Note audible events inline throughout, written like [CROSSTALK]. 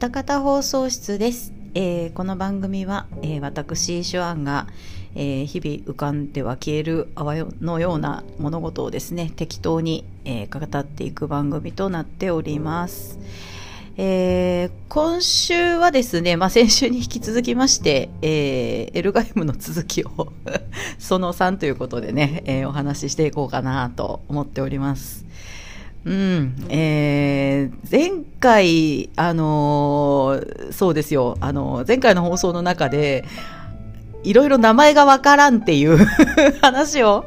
歌方放送室です、えーこの番組は、えー私シュアンが、えー日々浮かんでは消える泡のような物事をですね適当に、え語っていく番組となっております、えー今週はですね、まあ、先週に引き続きまして、えーエルガイムの続きを [LAUGHS] その3ということでね、えーお話ししていこうかなと思っております。うん、えー前回、あのーそうですよ、あのー前回の放送の中で、いろいろ名前がわからんっていう [LAUGHS] 話を、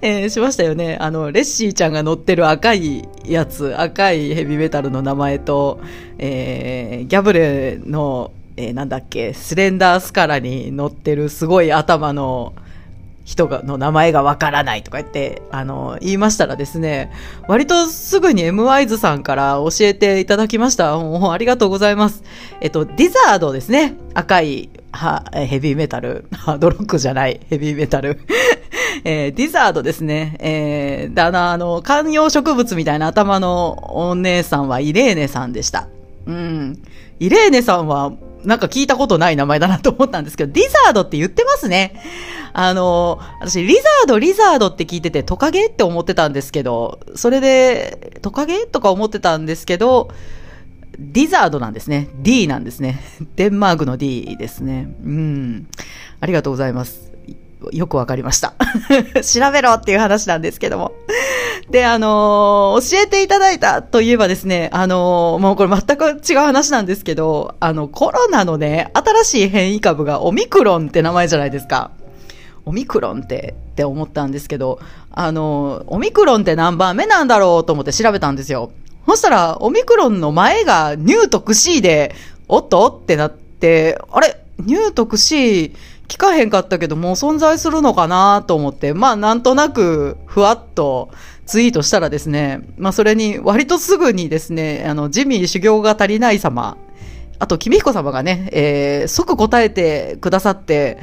えーしましたよね。あの、レッシーちゃんが乗ってる赤いやつ、赤いヘビメタルの名前と、えーギャブレの、えーなんだっけ、スレンダースカラに乗ってるすごい頭の、人がの名前がわからないとか言って、あの、言いましたらですね、割とすぐに m ワイズさんから教えていただきました。もうありがとうございます。えっと、ディザードですね。赤い、は、ヘビーメタル。ハードロックじゃない、ヘビーメタル。[LAUGHS] えーディザードですね。えー、で、あの、あの、観葉植物みたいな頭のお姉さんはイレーネさんでした。うん。イレーネさんは、なんか聞いたことない名前だなと思ったんですけど、リザードって言ってますね。あの、私、リザード、リザードって聞いてて、トカゲって思ってたんですけど、それで、トカゲとか思ってたんですけど、ディザードなんですね。D なんですね。[LAUGHS] デンマークの D ですね。うん。ありがとうございます。よくわかりました。[LAUGHS] 調べろっていう話なんですけども。で、あのー教えていただいたといえばですね、あのーもうこれ全く違う話なんですけど、あの、コロナのね、新しい変異株がオミクロンって名前じゃないですか。オミクロンってって思ったんですけど、あの、オミクロンって何番目なんだろうと思って調べたんですよ。そしたら、オミクロンの前がニューとクシーで、おっと？ってなって、あれ？ニューとクシー聞かへんかったけど、もう存在するのかなと思って、まあなんとなく、ふわっとツイートしたらですね、まあそれに割とすぐにですね、あの、ジミー修行が足りない様、あと、君彦様がね、えー即答えてくださって、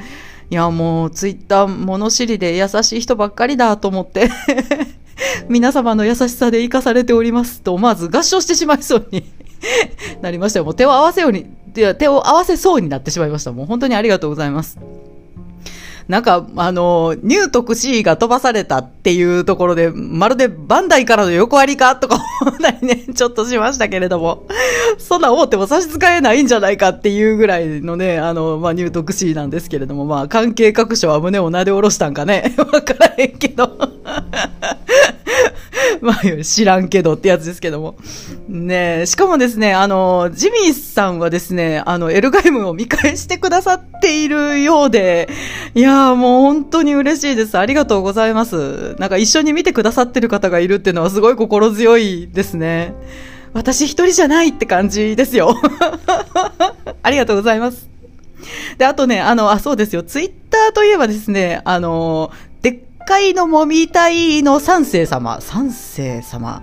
いや、もう、ツイッター物知りで優しい人ばっかりだと思って、[LAUGHS] 皆様の優しさで生かされておりますと、思わず合唱してしまいそうに [LAUGHS] なりましたよ。もう手を合わせように、手を合わせそうになってしまいました。もう本当にありがとうございます。なんか、あの、ニュートクシーが飛ばされたっていうところで、まるでバンダイからの横割りかとか思ったりね、[LAUGHS] ちょっとしましたけれども、[LAUGHS] そんな大手も差し支えないんじゃないかっていうぐらいのね、あの、まあ、ニュートクシーなんですけれども、まあ、関係各所は胸をなで下ろしたんかね、[LAUGHS] わからへんけど。[LAUGHS] まあ、知らんけどってやつですけども。ねえしかもですね、あの、ジミーさんはですね、あの、エルガイムを見返してくださっているようで、いやーもう本当に嬉しいです。ありがとうございます。なんか一緒に見てくださってる方がいるっていうのはすごい心強いですね。私一人じゃないって感じですよ。[LAUGHS] ありがとうございます。で、あとね、あの、あ、そうですよ。ツイッターといえばですね、あの、回のもみたいの三世様、三世様、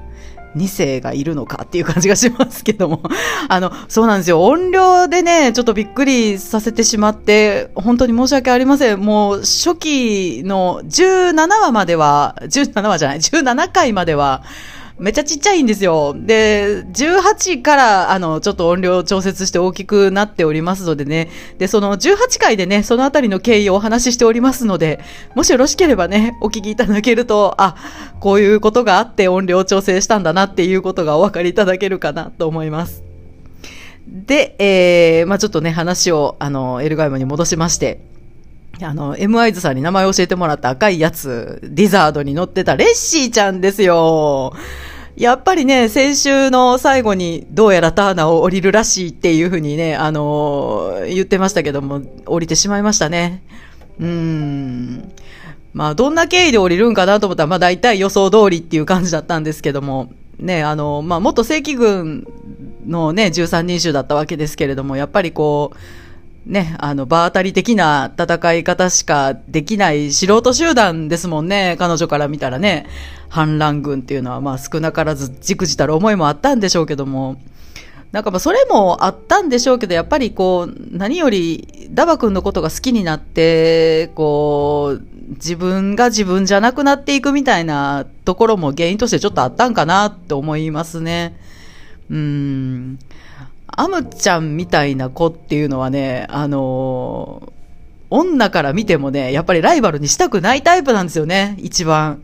二世がいるのかっていう感じがしますけども。[LAUGHS] あの、そうなんですよ。音量でね、ちょっとびっくりさせてしまって、本当に申し訳ありません。もう、初期の17話までは、17話じゃない、17回までは、めっちゃちっちゃいんですよ。で、18から、あの、ちょっと音量調節して大きくなっておりますのでね。で、その18回でね、そのあたりの経緯をお話ししておりますので、もしよろしければね、お聞きいただけると、あ、こういうことがあって音量調整したんだなっていうことがお分かりいただけるかなと思います。で、えー、まあちょっとね、話を、あの、エルガイムに戻しまして、あの、M アイズさんに名前教えてもらった赤いやつ、ディザードに乗ってたレッシーちゃんですよ。やっぱりね、先週の最後にどうやらターナを降りるらしいっていうふうにね、あのー言ってましたけども、降りてしまいましたね。うーん。まあ、どんな経緯で降りるんかなと思ったら、まあ大体予想通りっていう感じだったんですけども、ね、あの、まあ元正規軍のね、13人衆だったわけですけれども、やっぱりこう、ね、あの、場当たり的な戦い方しかできない素人集団ですもんね、彼女から見たらね。反乱軍っていうのは、まあ少なからずじくじたる思いもあったんでしょうけども。なんかまあそれもあったんでしょうけど、やっぱりこう、何よりダバ君のことが好きになって、こう、自分が自分じゃなくなっていくみたいなところも原因としてちょっとあったんかなって思いますね。うん。アムちゃんみたいな子っていうのはね、あのー女から見てもね、やっぱりライバルにしたくないタイプなんですよね、一番。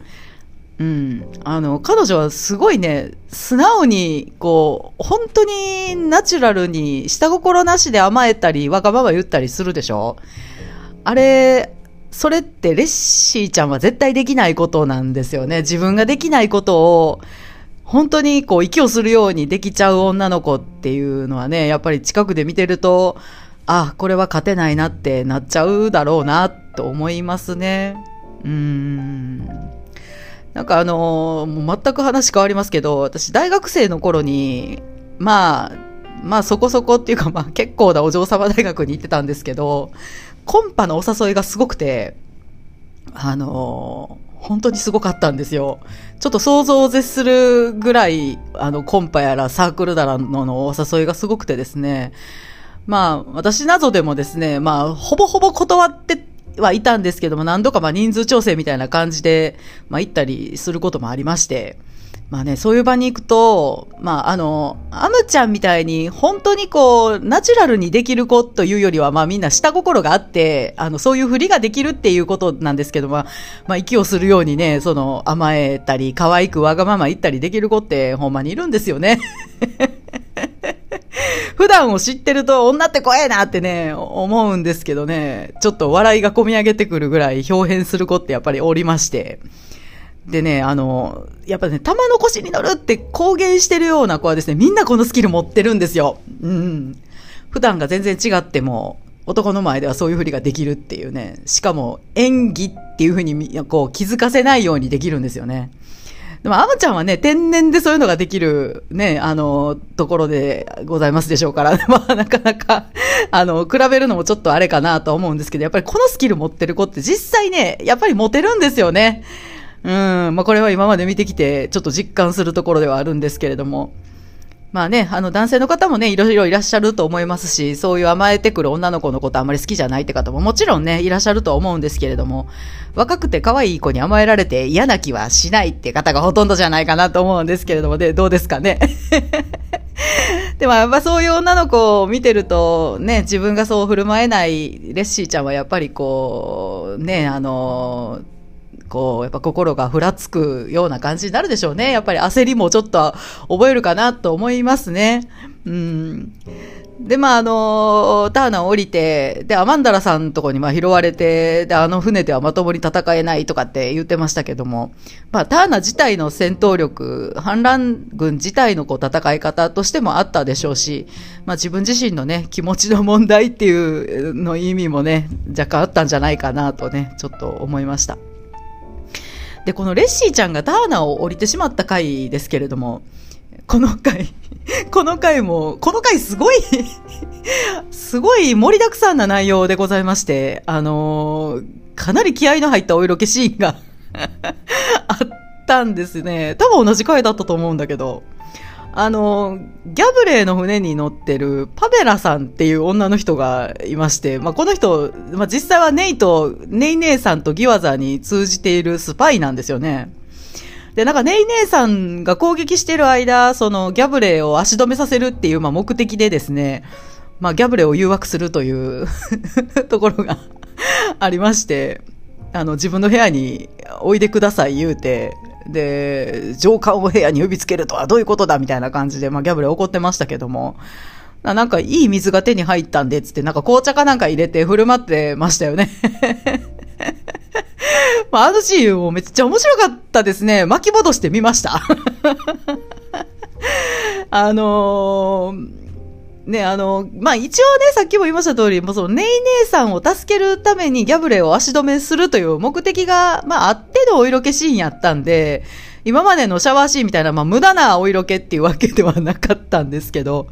うん。あの、彼女はすごいね、素直に、こう、本当にナチュラルに、下心なしで甘えたり、わがまま言ったりするでしょあれ、それってレッシーちゃんは絶対できないことなんですよね。自分ができないことを、本当にこう息をするようにできちゃう女の子っていうのはね、やっぱり近くで見てると、あ、これは勝てないなってなっちゃうだろうなと思いますね。うーん。なんかあのもう全く話変わりますけど、私大学生の頃に、まあ、まあそこそこっていうかまあ結構なお嬢様大学に行ってたんですけど、コンパのお誘いがすごくて、あの本当にすごかったんですよ。ちょっと想像を絶するぐらい、あの、コンパやらサークルだらののお誘いがすごくてですね、まあ、私などでもですね、まあ、ほぼほぼ断ってはいたんですけども、何度かまあ人数調整みたいな感じで、まあ行ったりすることもありまして、まあね、そういう場に行くと、まああの、アムちゃんみたいに本当にこう、ナチュラルにできる子というよりは、まあみんな下心があって、あの、そういうふりができるっていうことなんですけど、まあ、まあ息をするようにね、その甘えたり、可愛くわがまま言ったりできる子ってほんまにいるんですよね。[LAUGHS] 普段を知ってると女って怖えなってね、思うんですけどね、ちょっと笑いが込み上げてくるぐらい表変する子ってやっぱりおりまして。でね、あの、やっぱね、玉の腰に乗るって公言してるような子はですね、みんなこのスキル持ってるんですよ。うん。普段が全然違っても、男の前ではそういうふりができるっていうね。しかも演技っていうふうにこう気づかせないようにできるんですよね。でも、アムちゃんはね、天然でそういうのができる、ね、あの、ところでございますでしょうから、[LAUGHS] まあ、なかなか、あの、比べるのもちょっとあれかなと思うんですけど、やっぱりこのスキル持ってる子って実際ね、やっぱり持てるんですよね。うん、まあ、これは今まで見てきて、ちょっと実感するところではあるんですけれども。まあね、あの男性の方もね、いろいろいらっしゃると思いますし、そういう甘えてくる女の子のことあんまり好きじゃないって方ももちろんね、いらっしゃると思うんですけれども、若くて可愛い子に甘えられて嫌な気はしないって方がほとんどじゃないかなと思うんですけれども、で、どうですかね？[LAUGHS] でもやっぱそういう女の子を見てると、ね、自分がそう振る舞えないレッシーちゃんはやっぱりこう、ね、あのこう、やっぱ心がふらつくような感じになるでしょうね。やっぱり焦りもちょっと覚えるかなと思いますね。うん。で、まあ、あの、ターナを降りて、で、アマンダラさんのとこにま拾われて、で、あの船ではまともに戦えないとかって言ってましたけども、まあ、ターナ自体の戦闘力、反乱軍自体のこう戦い方としてもあったでしょうし、まあ、自分自身のね、気持ちの問題っていうの意味もね、若干あったんじゃないかなとね、ちょっと思いました。で、このレッシーちゃんがダーナを降りてしまった回ですけれども、この回、[LAUGHS] この回も、この回すごい [LAUGHS] すごい盛りだくさんな内容でございまして、あのー、かなり気合の入ったお色気シーンが [LAUGHS] あったんですね。多分同じ回だったと思うんだけど。あの、ギャブレーの船に乗ってるパベラさんっていう女の人がいまして、まあ、この人、まあ、実際はネイと、ネイ姉さんとギワザに通じているスパイなんですよね。で、なんかネイ姉さんが攻撃してる間、そのギャブレーを足止めさせるっていう、まあ、目的でですね、まあ、ギャブレーを誘惑するという [LAUGHS] ところが [LAUGHS] ありまして、あの、自分の部屋においでください言うて、で、上官を部屋に呼びつけるとはどういうことだみたいな感じで、まあ、ギャブレ怒ってましたけども、なんかいい水が手に入ったんで、つって、なんか紅茶かなんか入れて振る舞ってましたよね。[LAUGHS] まあ、あのシーンもめっちゃ面白かったですね。巻き戻してみました。[LAUGHS] あのーね、あの、まあ、一応ね、さっきも言いました通り、もうその、ネイ姉さんを助けるためにギャブレを足止めするという目的が、まあ、あってのお色気シーンやったんで、今までのシャワーシーンみたいな、まあ、無駄なお色気っていうわけではなかったんですけど、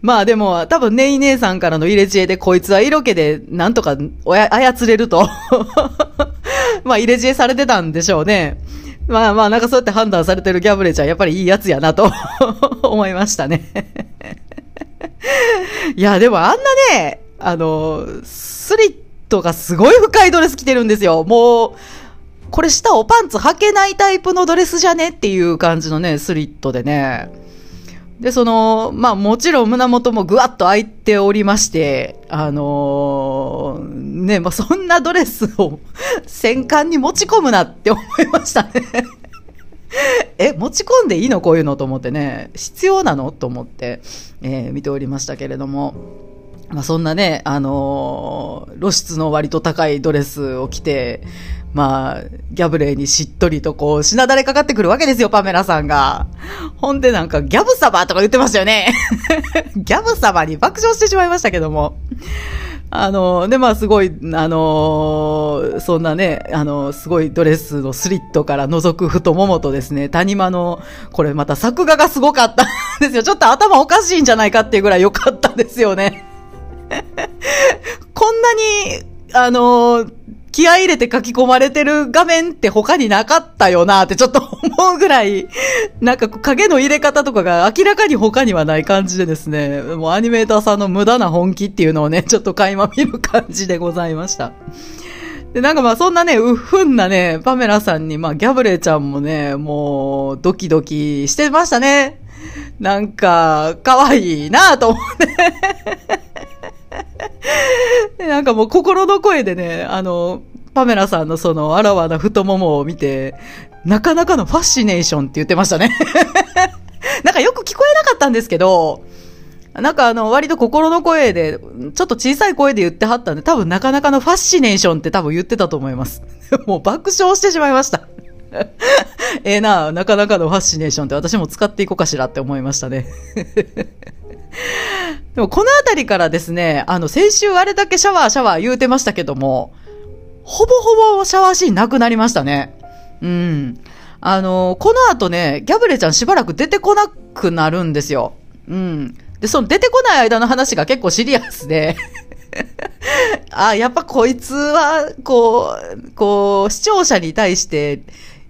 まあでも、多分ネイ姉さんからの入れ知恵で、こいつは色気で、なんとかおや操れると [LAUGHS] まあ入れ知恵されてたんでしょうね。まあまあ、なんかそうやって判断されてるギャブレちゃん、やっぱりいいやつやなと [LAUGHS] 思いましたねいや、でもあんなね、あの、スリットがすごい深いドレス着てるんですよ。もう、これ下おパンツ履けないタイプのドレスじゃねっていう感じのね、スリットでね。で、その、まあもちろん胸元もぐわっと開いておりまして、あのーね、まあそんなドレスを [LAUGHS] 戦艦に持ち込むなって思いましたね。[LAUGHS] え、持ち込んでいいのこういうのと思ってね、必要なのと思って、えー見ておりましたけれども。まあそんなね、あのー露出の割と高いドレスを着て、まあ、ギャブレーにしっとりとこう、品だれかかってくるわけですよ、パメラさんが。ほんでなんか、ギャブサバとか言ってましたよね。[LAUGHS] ギャブサバに爆笑してしまいましたけども。あの、で、まあ、すごい、あのそんなね、あの、すごいドレスのスリットから覗く太ももとですね、谷間の、これまた作画がすごかったん [LAUGHS] ですよ。ちょっと頭おかしいんじゃないかっていうぐらい良かったですよね。[LAUGHS] こんなに、あの気合入れて書き込まれてる画面って他になかったよなってちょっと思うぐらい、[LAUGHS] なんか影の入れ方とかが明らかに他にはない感じでですね、もうアニメーターさんの無駄な本気っていうのをね、[LAUGHS] ちょっと垣間見る感じでございました。で、なんかまあそんなね、うっふんなね、パメラさんに、まあギャブレーちゃんもね、もうドキドキしてましたね。なんか、可愛いなと思って。[LAUGHS] [LAUGHS] なんかもう心の声でね、あの、パメラさんのそのあらわな太ももを見て、なかなかのファッシネーションって言ってましたね。[LAUGHS] なんかよく聞こえなかったんですけど、なんかあの、割と心の声で、ちょっと小さい声で言ってはったんで、多分なかなかのファッシネーションって多分言ってたと思います。[LAUGHS] もう爆笑してしまいました。ええな、なかなかのファッシネーションって私も使っていこうかしらって思いましたね。[LAUGHS] でもこのあたりからですね、あの、先週あれだけシャワーシャワー言うてましたけども、ほぼほぼシャワーシーンなくなりましたね。うん。あの、この後ね、ギャブレちゃんしばらく出てこなくなるんですよ。うん。で、その出てこない間の話が結構シリアスで、[LAUGHS] あ、やっぱこいつは、こう、こう、視聴者に対して、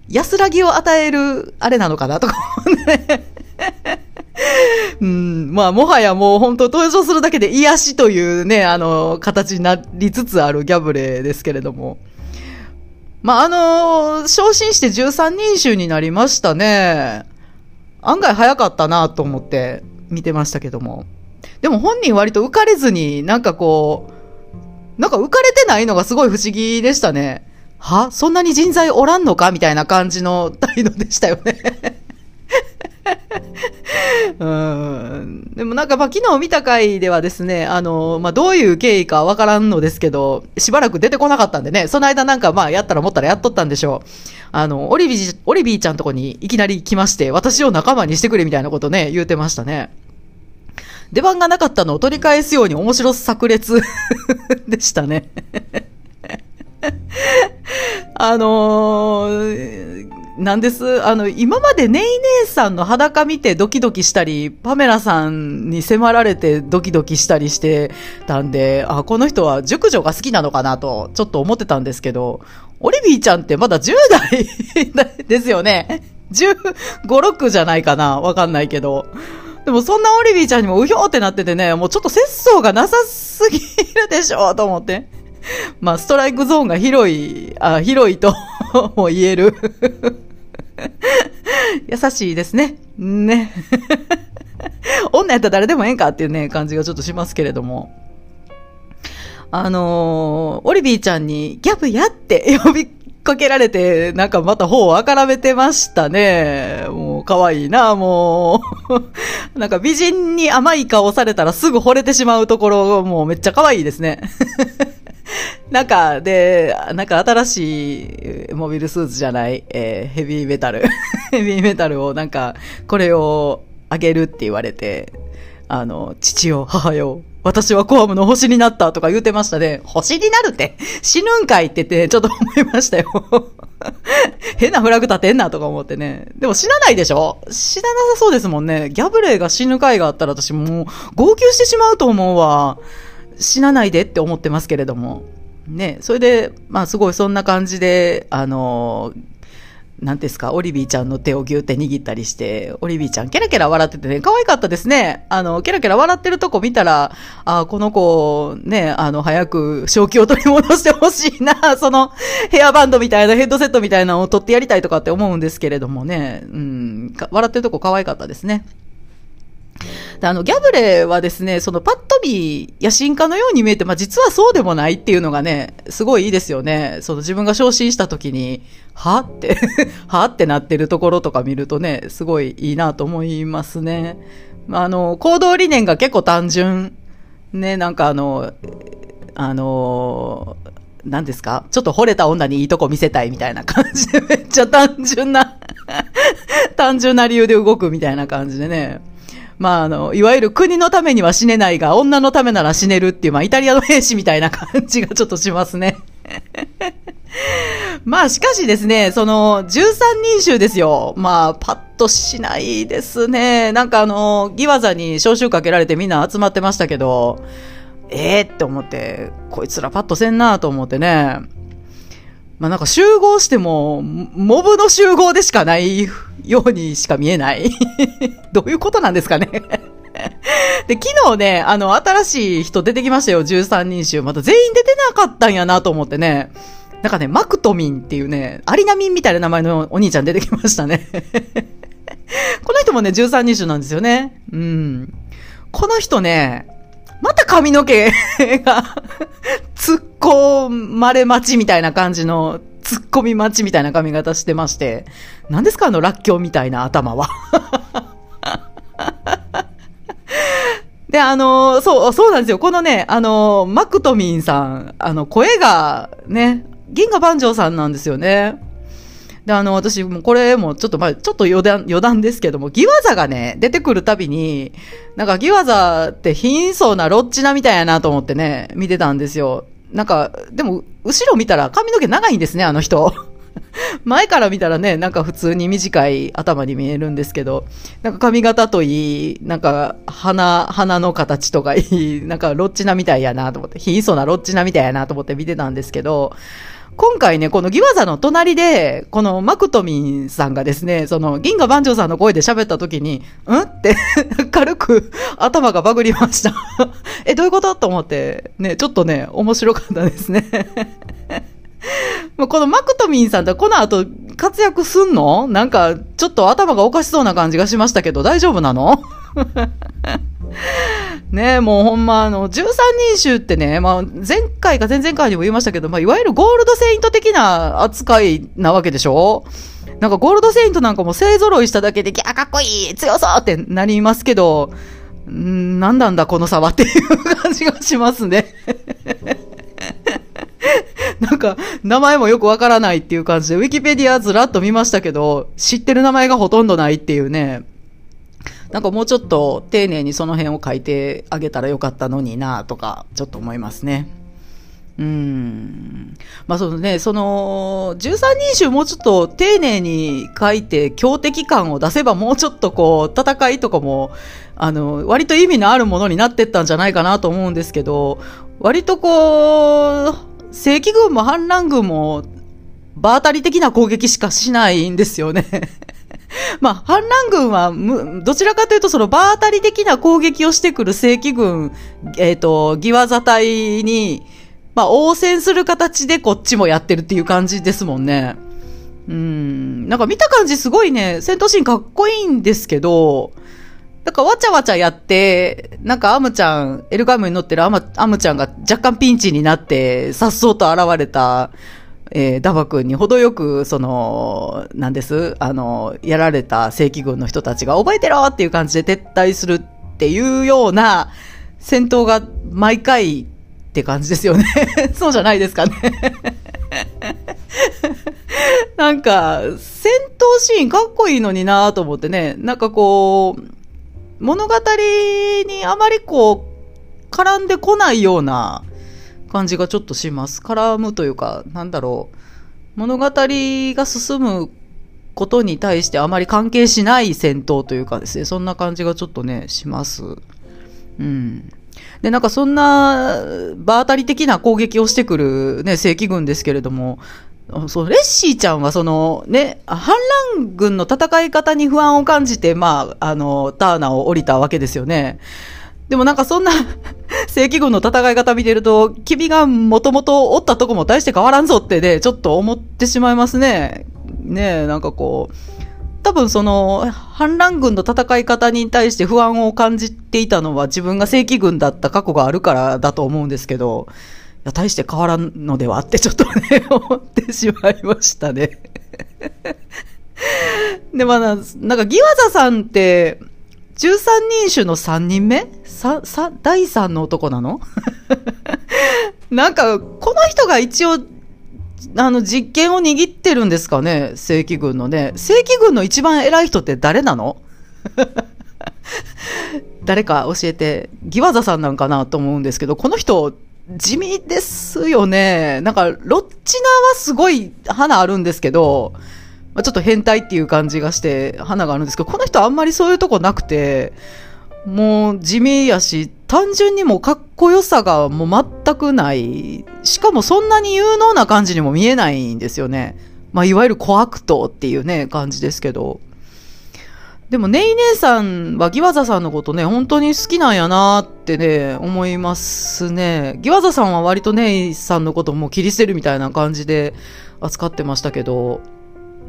安らぎを与える、あれなのかなとか思うね。[LAUGHS] うん、まあ、もはやもう本当登場するだけで癒しというね、あの、形になりつつあるギャブレーですけれども。まあ、あの、昇進して13人衆になりましたね。案外早かったなと思って見てましたけども。でも本人割と浮かれずに、なんかこう、なんか浮かれてないのがすごい不思議でしたね。は？そんなに人材おらんのか？みたいな感じの態度でしたよね。[LAUGHS] うん。でもなんかま昨日見た回ではですね、あの、まあどういう経緯かわからんのですけど、しばらく出てこなかったんでね、その間なんかまあやったら思ったらやっとったんでしょう。あの、オリビー、オリビーちゃんとこにいきなり来まして、私を仲間にしてくれみたいなことね、言うてましたね。出番がなかったのを取り返すように面白炸裂 [LAUGHS] でしたね。あのー、なんです。あの、今までネイ姉さんの裸見てドキドキしたり、パメラさんに迫られてドキドキしたりしてたんで、あ、この人は熟女が好きなのかなと、ちょっと思ってたんですけど、オリビーちゃんってまだ10代 [LAUGHS] ですよね。15、6じゃないかなわかんないけど。でもそんなオリビーちゃんにもうひょーってなっててね、もうちょっと節操がなさすぎるでしょと思って。[LAUGHS] まあ、ストライクゾーンが広い、あ、広いとも言える。[LAUGHS] 優しいですね。ね。[LAUGHS] 女やったら誰でもええんかっていうね、感じがちょっとしますけれども。あのー、オリビーちゃんにギャブやって呼びかけられて、なんかまた方をあからめてましたね。もう可愛いな、もう。なんか美人に甘い顔されたらすぐ惚れてしまうところ、もうめっちゃ可愛いですね。なんか、で、なんか新しいモビルスーツじゃない、えーヘビーメタル。[LAUGHS] ヘビーメタルをなんか、これをあげるって言われて、あの、父よ、母よ、私はコアムの星になったとか言うてましたね。星になるって？死ぬんかいって言って、ちょっと思いましたよ。[LAUGHS] 変なフラグ立てんなとか思ってね。でも死なないでしょ？死ななさそうですもんね。ギャブレーが死ぬ回があったら私もう号泣してしまうと思うわ。死なないでって思ってますけれども。ね、それで、まあすごいそんな感じで、あの、なんですか、オリビーちゃんの手をギューって握ったりして、オリビーちゃんケラケラ笑っててね、可愛かったですね。あの、ケラケラ笑ってるとこ見たら、あこの子、ね、あの、早く正気を取り戻してほしいな、[LAUGHS] その、ヘアバンドみたいな、ヘッドセットみたいなのを取ってやりたいとかって思うんですけれどもね、うん、笑ってるとこ可愛かったですね。であの、ギャブレはですね、そのパッと見野心家のように見えて、まあ実はそうでもないっていうのがね、すごいいいですよね。その自分が昇進した時に、はって [LAUGHS] はってなってるところとか見るとね、すごいいいなと思いますね。まあの、行動理念が結構単純。ね、なんかあの、あの、何ですか？ちょっと惚れた女にいいとこ見せたいみたいな感じで、めっちゃ単純な単純な理由で動くみたいな感じでね。まあ、あの、いわゆる国のためには死ねないが、女のためなら死ねるっていう、まあ、イタリアの兵士みたいな感じがちょっとしますね。[LAUGHS] まあ、しかしですね、その、13人衆ですよ。まあ、パッとしないですね。なんかあの、ギワザに招集かけられてみんな集まってましたけど、ええー、って思って、こいつらパッとせんなと思ってね。まあなんか集合しても、モブの集合でしかない [LAUGHS] ようにしか見えない [LAUGHS] どういうことなんですかね [LAUGHS] で、昨日ね、あの、新しい人出てきましたよ、13人衆。また全員出てなかったんやなと思ってね。なんかね、マクトミンっていうね、アリナミンみたいな名前のお兄ちゃん出てきましたね。この人もね、13人衆なんですよね。うん。この人ね、また髪の毛が突っ込まれ待ちみたいな感じの、突っ込み待ちみたいな髪型してまして、何ですかあの、らっきょうみたいな頭は。[LAUGHS] で、あの、そう、そうなんですよ。このね、あの、マクトミンさん、あの、声がね、銀河万丈さんなんですよね。で、あの、私、もこれもちょっと、まあ、ちょっと余談、余談ですけども、ギワザがね、出てくるたびに、なんかギワザって貧相なロッチナみたいやなと思ってね、見てたんですよ。なんか、でも、後ろ見たら髪の毛長いんですね、あの人。[LAUGHS] 前から見たらね、なんか普通に短い頭に見えるんですけど、なんか髪型といい、なんか鼻、鼻の形とかいい、なんかロッチナみたいやなと思って、貧相なロッチナみたいやなと思って見てたんですけど、今回ね、このギワザの隣で、このマクトミンさんがですね、その銀河万丈さんの声で喋った時に、うん？って [LAUGHS] 軽く頭がバグりました。[LAUGHS] え、どういうこと？と思って、ね、ちょっとね、面白かったですね。[LAUGHS] このマクトミンさんってこの後活躍すんの？なんか、ちょっと頭がおかしそうな感じがしましたけど、大丈夫なの？[LAUGHS] ねえ、もうほんま、あの、13人衆ってね、まあ、前回か前々回にも言いましたけど、まあ、いわゆるゴールドセイント的な扱いなわけでしょ？なんかゴールドセイントなんかも勢揃いしただけで、ギャーかっこいい強そうってなりますけど、んなんなんだこの差はっていう感じがしますね。[LAUGHS] なんか、名前もよくわからないっていう感じで、ウィキペディアずらっと見ましたけど、知ってる名前がほとんどないっていうね。なんかもうちょっと丁寧にその辺を書いてあげたらよかったのになとか、ちょっと思いますね。うん。まあそのね、その、13人衆もうちょっと丁寧に書いて強敵感を出せばもうちょっとこう、戦いとかも、あの、割と意味のあるものになってったんじゃないかなと思うんですけど、割とこう、正規軍も反乱軍も、場当たり的な攻撃しかしないんですよね [LAUGHS] まあ、反乱軍は、どちらかというと、その場当たり的な攻撃をしてくる正規軍、えっ、ー、と、ギワザ隊に、まあ、応戦する形でこっちもやってるっていう感じですもんね。うん。なんか見た感じすごいね、戦闘シーンかっこいいんですけど、なんかわちゃわちゃやって、なんかアムちゃん、エルガムに乗ってるアムアムちゃんが若干ピンチになって、さっそうと現れた、えー、ダバ君に程よく、その、なんです、あの、やられた正規軍の人たちが覚えてろっていう感じで撤退するっていうような戦闘が毎回って感じですよね。[LAUGHS] そうじゃないですかね。[LAUGHS] なんか、戦闘シーンかっこいいのになと思ってね、なんかこう、物語にあまりこう、絡んでこないような感じがちょっとします。絡むというか、なんだろう。物語が進むことに対してあまり関係しない戦闘というかですね、そんな感じがちょっとね、します。うん。で、なんかそんな、場当たり的な攻撃をしてくるね、正規軍ですけれども、そのレッシーちゃんはそのね、反乱軍の戦い方に不安を感じて、まあ、あの、ターナを降りたわけですよね。でもなんかそんな [LAUGHS] 正規軍の戦い方見てると、君がもともとおったとこも大して変わらんぞってね、ちょっと思ってしまいますね。ねえ、なんかこう、多分その、反乱軍の戦い方に対して不安を感じていたのは自分が正規軍だった過去があるからだと思うんですけど、いや、大して変わらんのではってちょっとね、[LAUGHS] 思ってしまいましたね。[LAUGHS] で、まあ、なんか、ギワザさんって、13人種の3人目？さ、さ、第3の男なの？[LAUGHS] なんか、この人が一応、あの、実権を握ってるんですかね？正規軍のね。正規軍の一番偉い人って誰なの？[LAUGHS] 誰か教えて、ギワザさんなんかなと思うんですけど、この人、地味ですよね。なんか、ロッチナはすごい花あるんですけど、ま、ちょっと変態っていう感じがして花があるんですけど、この人あんまりそういうとこなくて、もう地味やし、単純にもかっこよさがもう全くない。しかもそんなに有能な感じにも見えないんですよね。まあ、いわゆる小悪党っていうね、感じですけど。でも、ネイ姉さんはギワザさんのことね、本当に好きなんやなってね、思いますね。ギワザさんは割とネイさんのことも切り捨てるみたいな感じで扱ってましたけど、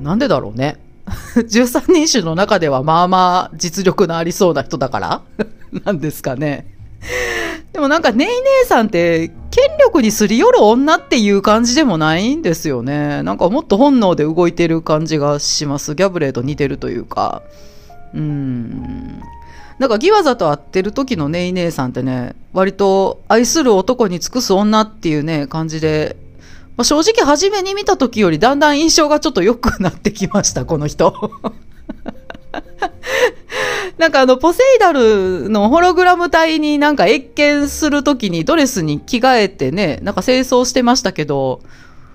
なんでだろうね。[LAUGHS] 13人種の中ではまあまあ実力のありそうな人だから [LAUGHS] なんですかね。でもなんかネイ姉さんって権力にすり寄る女っていう感じでもないんですよね。なんかもっと本能で動いてる感じがします。ギャブレーと似てるというか。うん。なんかギワザと会ってる時のネイ姉さんってね、割と愛する男に尽くす女っていうね、感じでまあ、正直初めに見た時よりだんだん印象がちょっと良くなってきました、この人。[LAUGHS] なんかあの、ポセイダルのホログラム体になんか謁見するときにドレスに着替えてね、なんか清掃してましたけど、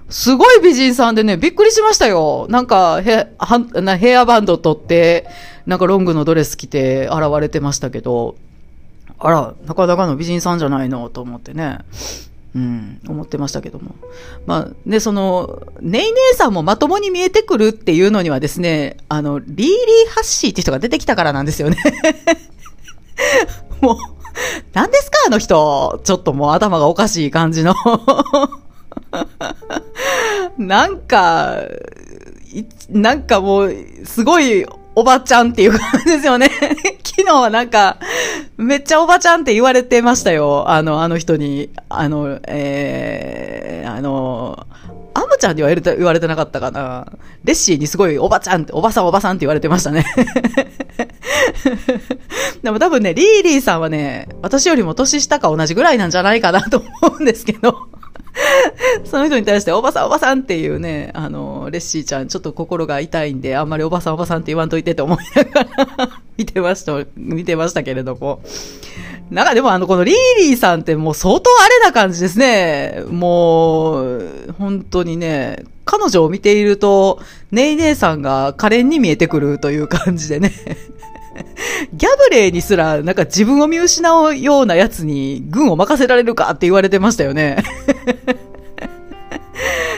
すごい美人さんでね、びっくりしましたよ。なんかヘ、ヘアバンド取って、なんかロングのドレス着て現れてましたけど、あら、なかなかの美人さんじゃないのと思ってね。うん、思ってましたけども。まあ、ね、その、ネイネイさんもまともに見えてくるっていうのにはですね、あの、リーリー・ハッシーって人が出てきたからなんですよね。[LAUGHS] もう、何ですかあの人。ちょっともう頭がおかしい感じの。[LAUGHS] なんか、なんかもう、すごいおばちゃんっていう感じですよね。[LAUGHS] 昨日はなんか、めっちゃおばちゃんって言われてましたよ。あの、あの人に。あの、えー、あの、アムちゃんには言われて言われてなかったかな。レッシーにすごいおばちゃんって、おばさんおばさんって言われてましたね。[LAUGHS] でも多分ね、リーリーさんはね、私よりも年下か同じぐらいなんじゃないかなと思うんですけど。[LAUGHS] その人に対して、おばさんおばさんっていうね、あの、レッシーちゃん、ちょっと心が痛いんで、あんまりおばさんおばさんって言わんといてと思いながら [LAUGHS] 見てました、見てましたけれども。なんかでもあの、このリーリーさんってもう相当あれな感じですね。もう、本当にね、彼女を見ていると、ネイネイさんが可憐に見えてくるという感じでね。ギャブレーにすら、なんか自分を見失うようなやつに軍を任せられるかって言われてましたよね。[LAUGHS]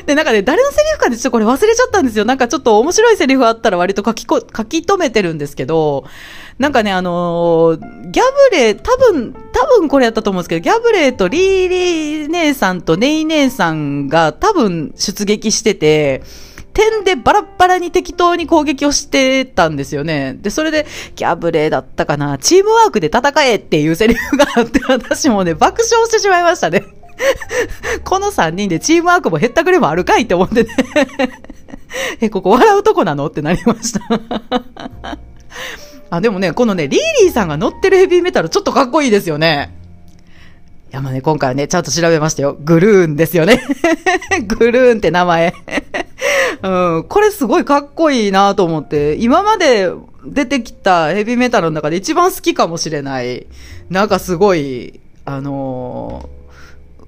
で、なんかね、誰のセリフかでちょっとこれ忘れちゃったんですよ。なんかちょっと面白いセリフあったら割と書きこ、書き留めてるんですけど、なんかね、あのー、ギャブレー、多分、多分これやったと思うんですけど、ギャブレーとリーリー姉さんとネイ姉さんが多分出撃してて、点でバラバラに適当に攻撃をしてたんですよね。で、それで、ギャブレーだったかな、チームワークで戦えっていうセリフがあって、[LAUGHS] 私もね、爆笑してしまいましたね。[LAUGHS] この3人でチームワークもへったくれもあるかいって思ってね [LAUGHS] え、ここ笑うとこなのってなりましたあ、でもね、このね、リーリーさんが乗ってるヘビーメタルちょっとかっこいいですよね。いや、まあね、今回はね、ちゃんと調べましたよ。グルーンですよね。グルーンって名前。うん、これすごいかっこいいなと思って、今まで出てきたヘビーメタルの中で一番好きかもしれない。なんかすごい、あの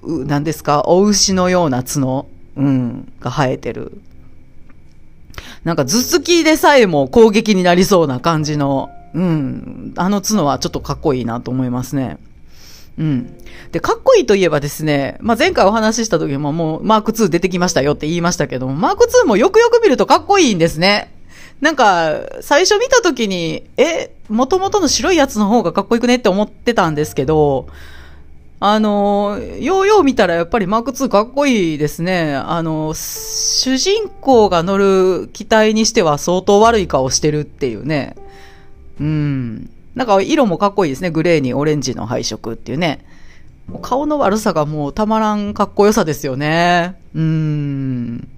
ー、何ですか、お牛のような角、うん、が生えてる。なんか頭突きでさえも攻撃になりそうな感じの、うん、あの角はちょっとかっこいいなと思いますね。うん。で、かっこいいといえばですね、まあ、前回お話しした時ももうマーク2出てきましたよって言いましたけども、マーク2もよくよく見るとかっこいいんですね。なんか、最初見た時に、え、元々の白いやつの方がかっこよくね？って思ってたんですけど、あの、ようよう見たらやっぱりマーク2かっこいいですね。あの、主人公が乗る機体にしては相当悪い顔してるっていうね。うん。なんか色もかっこいいですね。グレーにオレンジの配色っていうね。顔の悪さがもうたまらんかっこよさですよね。うん。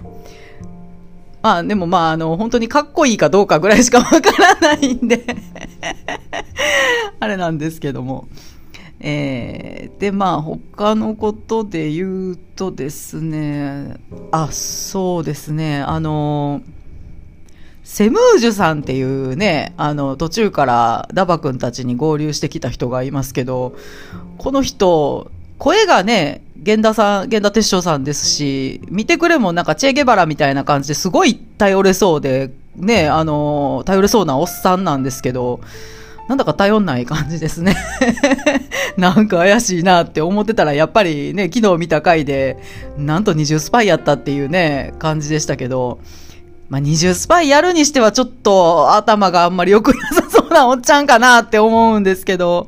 まあでもまああの本当にかっこいいかどうかぐらいしかわからないんで [LAUGHS] あれなんですけども。えー、でまあ他のことで言うとですね、あ、そうですね、あの、セムージュさんっていうね、あの、途中からダバ君たちに合流してきた人がいますけど、この人、声がね、源田さん、源田鉄章さんですし、見てくれもなんかチェゲバラみたいな感じですごい頼れそうで、ね、あの、頼れそうなおっさんなんですけど、なんだか頼んない感じですね。[LAUGHS] なんか怪しいなって思ってたら、やっぱりね、昨日見た回で、なんと20スパイやったっていうね、感じでしたけど、まあ、20スパイやるにしてはちょっと頭があんまり良くなさそうなおっちゃんかなって思うんですけど、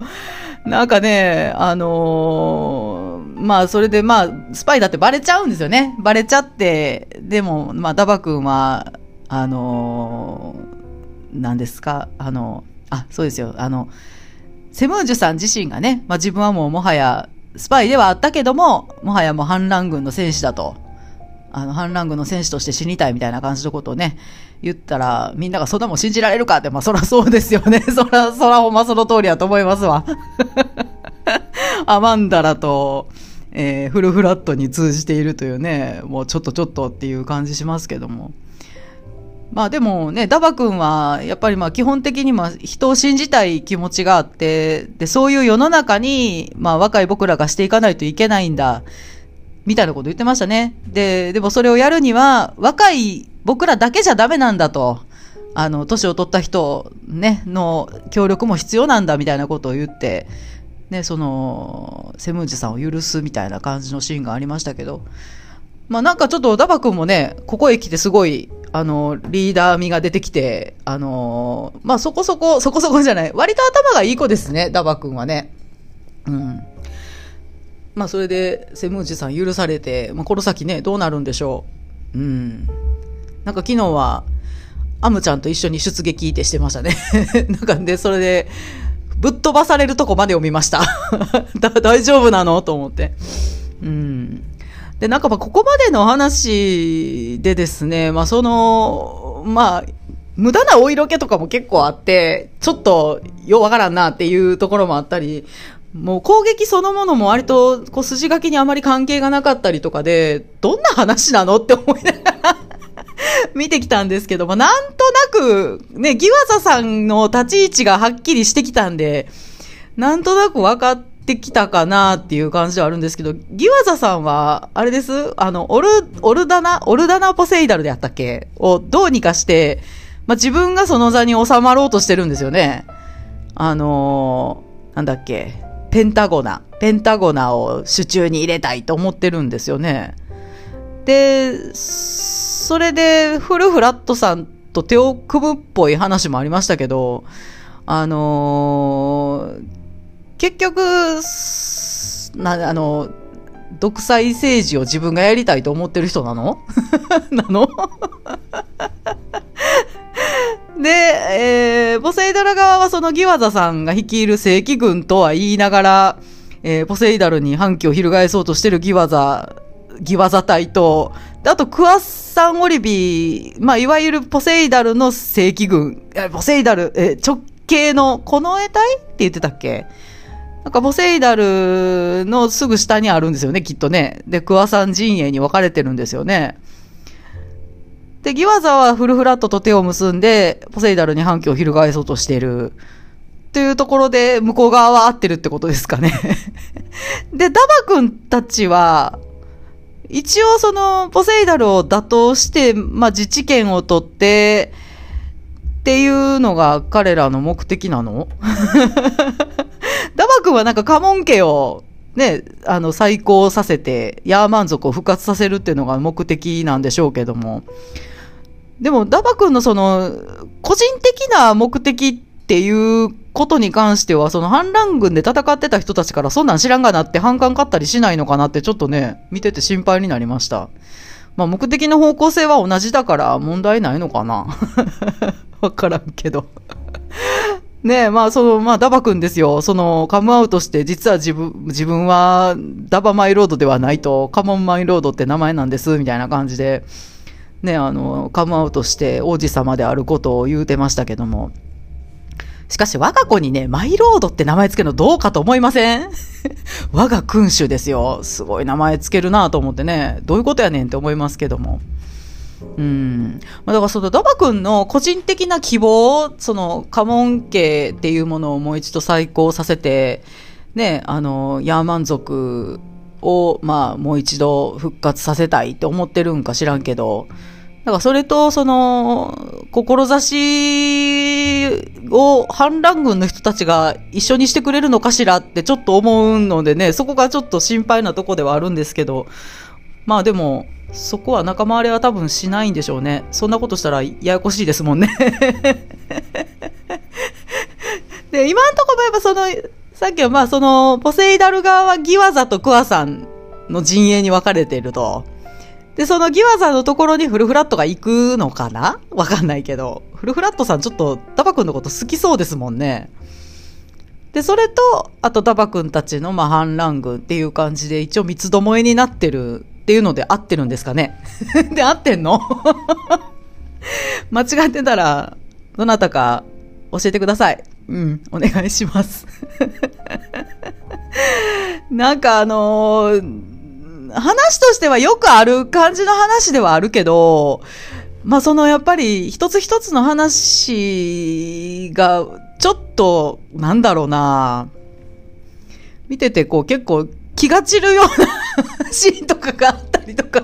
なんかね、あのー、まあ、それでまあ、スパイだってバレちゃうんですよね。バレちゃって、でも、まあ、ダバ君は、あのー、何ですか、あの、あ、そうですよ、あの、セムージュさん自身がね、まあ、自分はもうもはや、スパイではあったけども、もはやもう反乱軍の戦士だと。あの、反乱軍の戦士として死にたいみたいな感じのことをね、言ったら、みんながそんなもん信じられるかって、まあそらそうですよね。[LAUGHS] そら、そらほんまその通りやと思いますわ。[LAUGHS] アマンダラと、えー、フルフラットに通じているというね、もうちょっとちょっとっていう感じしますけども。まあでもね、ダバ君は、やっぱりまあ基本的にまあ人を信じたい気持ちがあって、で、そういう世の中に、まあ若い僕らがしていかないといけないんだ。みたいなこと言ってましたね。で、でもそれをやるには、若い僕らだけじゃダメなんだと。あの、年を取った人、ね、の協力も必要なんだみたいなことを言って、ね、その、セムージさんを許すみたいな感じのシーンがありましたけど、まあなんかちょっとダバ君もね、ここへ来てすごい、あの、リーダー味が出てきて、あのまあそこそこ、そこそこじゃない、割と頭がいい子ですね、ダバ君はね。うん。まあそれで、セムージさん許されて、まあこの先ね、どうなるんでしょう。うん。なんか昨日は、アムちゃんと一緒に出撃ってしてましたね。[LAUGHS] なんかで、それで、ぶっ飛ばされるとこまでを見ました。[LAUGHS] 大丈夫なの？と思って。うん。で、なんかまあここまでの話でですね、まあその、まあ、無駄なお色気とかも結構あって、ちょっとようわからんなっていうところもあったり、もう攻撃そのものも割とこう筋書きにあまり関係がなかったりとかで、どんな話なのって思いながら [LAUGHS] 見てきたんですけども、なんとなく、ね、ギワザさんの立ち位置がはっきりしてきたんで、なんとなく分かってきたかなっていう感じではあるんですけど、ギワザさんは、あれです？あの、オル、オルダナ、オルダナポセイダルであったっけ？をどうにかして、まあ、自分がその座に収まろうとしてるんですよね。あのー、なんだっけ？ペンタゴナ、ペンタゴナを手中に入れたいと思ってるんですよね。で、それで、フルフラットさんと手を組むっぽい話もありましたけど、あのー、結局、な、あの、独裁政治を自分がやりたいと思ってる人なの？[LAUGHS] なの？で、えー、ポセイダル側はそのギワザさんが率いる正規軍とは言いながら、えー、ポセイダルに反旗を翻そうとしてるギワザ、ギワザ隊と、あとクワッサンオリビー、まあ、いわゆるポセイダルの正規軍、ポセイダル、えー、直系の、この絵隊って言ってたっけ？なんかポセイダルのすぐ下にあるんですよね、きっとね。で、クワサン陣営に分かれてるんですよね。で、ギワザはフルフラットと手を結んで、ポセイダルに反旗を翻そうとしている。というところで、向こう側は合ってるってことですかね。[LAUGHS] で、ダバ君たちは、一応その、ポセイダルを打倒して、まあ、自治権を取って、っていうのが彼らの目的なの？[LAUGHS] ダバ君はなんかカモン家をね、あの、再興させて、ヤーマン族を復活させるっていうのが目的なんでしょうけども、でも、ダバ君のその、個人的な目的っていうことに関しては、その反乱軍で戦ってた人たちからそんなん知らんがなって反感買ったりしないのかなってちょっとね、見てて心配になりました。まあ目的の方向性は同じだから問題ないのかな [LAUGHS] わからんけどねえ、まあ、その、まあ、ダバ君ですよ。その、カムアウトして、実は自分、自分は、ダバマイロードではないと、カモンマイロードって名前なんです、みたいな感じで、ね、あの、カムアウトして王子様であることを言うてましたけども。しかし、我が子にね、マイロードって名前つけるのどうかと思いません？[LAUGHS] 我が君主ですよ。すごい名前つけるなと思ってね、どういうことやねんって思いますけども。うん。まあ、だからそのダバ君の個人的な希望、その家紋家っていうものをもう一度再興させて、ね、あの、ヤーマン族を、まあ、もう一度復活させたいって思ってるんか知らんけど、だからそれと、その、志を反乱軍の人たちが一緒にしてくれるのかしらってちょっと思うのでね、そこがちょっと心配なとこではあるんですけど、まあでも、そこは仲間割れは多分しないんでしょうね。そんなことしたらややこしいですもんね [LAUGHS] で、今んところやっぱその、さっきはまあその、ポセイダル側はギワザとクワさんの陣営に分かれていると。で、そのギワザのところにフルフラットが行くのかな？わかんないけど。フルフラットさんちょっとダバ君のこと好きそうですもんね。で、それと、あとダバ君たちのまあ反乱軍っていう感じで一応三つどもえになってるっていうので合ってるんですかね？[LAUGHS] で、合ってんの？[LAUGHS] 間違ってたら、どなたか教えてください。うん、お願いします [LAUGHS] なんかあのー、話としてはよくある感じの話ではあるけど、まあそのやっぱり一つ一つの話がちょっと、なんだろうな。見ててこう結構気が散るようなシーンとかがあったりとか、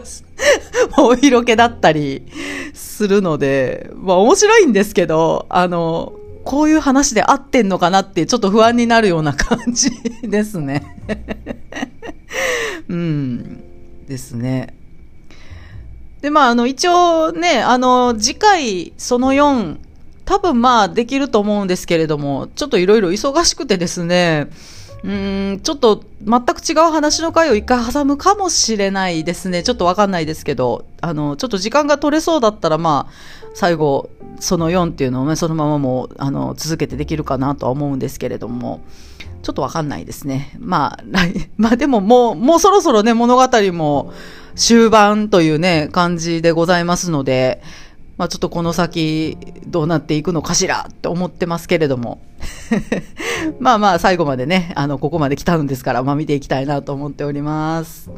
お色気だったりするので、まあ面白いんですけど、あの、こういう話で合ってんのかなってちょっと不安になるような感じですね。[LAUGHS] うん。ですね。で、まあ、あの、一応ね、あの、次回、その4、多分まあ、できると思うんですけれども、ちょっといろいろ忙しくてですね、うんちょっと全く違う話の回を一回挟むかもしれないですね。ちょっとわかんないですけど、あの、ちょっと時間が取れそうだったら、まあ、最後、その4っていうのをね、そのままもう、あの、続けてできるかなとは思うんですけれども、ちょっとわかんないですね。まあ、[LAUGHS] まあでももう、もうそろそろね、物語も終盤というね、感じでございますので、まあ、ちょっとこの先どうなっていくのかしらって思ってますけれども [LAUGHS] まあまあ最後までね、あの、ここまで来たんですから、まあ見ていきたいなと思っております。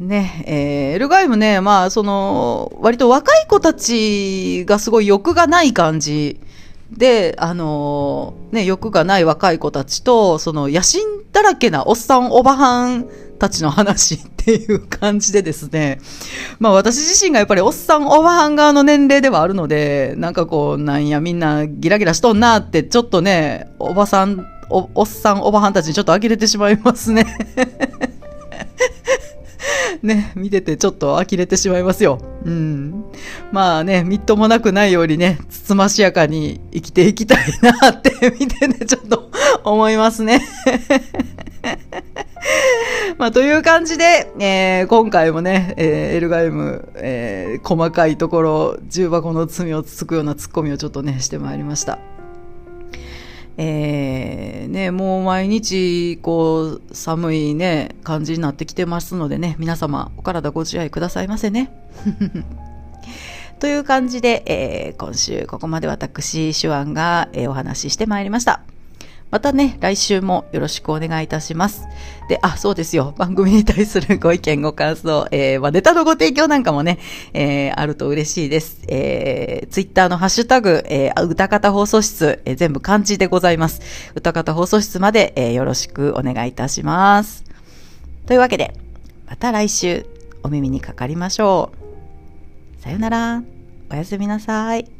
ね、えー、エルガイムね、まあその、割と若い子たちがすごい欲がない感じで、あのね、欲がない若い子たちと、その野心だらけなおっさんおばはんたちの話っていう感じでですね、まあ私自身がやっぱりおっさんおばはん側の年齢ではあるので、なんかこう、なんやみんなギラギラしとんなって、ちょっとね、おばさん、おおっさんおばはんたちにちょっと呆れてしまいますね。ね、見ててちょっと呆れてしまいますよ。うん。まあね、みっともなくないようにね、つつましやかに生きていきたいなって [LAUGHS] 見てね、ちょっと思いますね。[LAUGHS] まあ、という感じで、えー、今回もね、えー、エルガイム、えー、細かいところ、重箱の罪をつつくようなツッコミをちょっとね、してまいりました。えー、ね、もう毎日、こう、寒いね、感じになってきてますのでね、皆様、お体ご自愛くださいませね。[LAUGHS] という感じで、えー、今週、ここまで私、手腕が、えー、お話ししてまいりました。またね、来週もよろしくお願いいたします。で、あ、そうですよ。番組に対するご意見、ご感想、えー、まあ、ネタのご提供なんかもね、えー、あると嬉しいです。えー、ツイッターのハッシュタグ、えー、歌方放送室、えー、全部漢字でございます。歌方放送室まで、えー、よろしくお願いいたします。というわけで、また来週、お耳にかかりましょう。さよなら。おやすみなさい。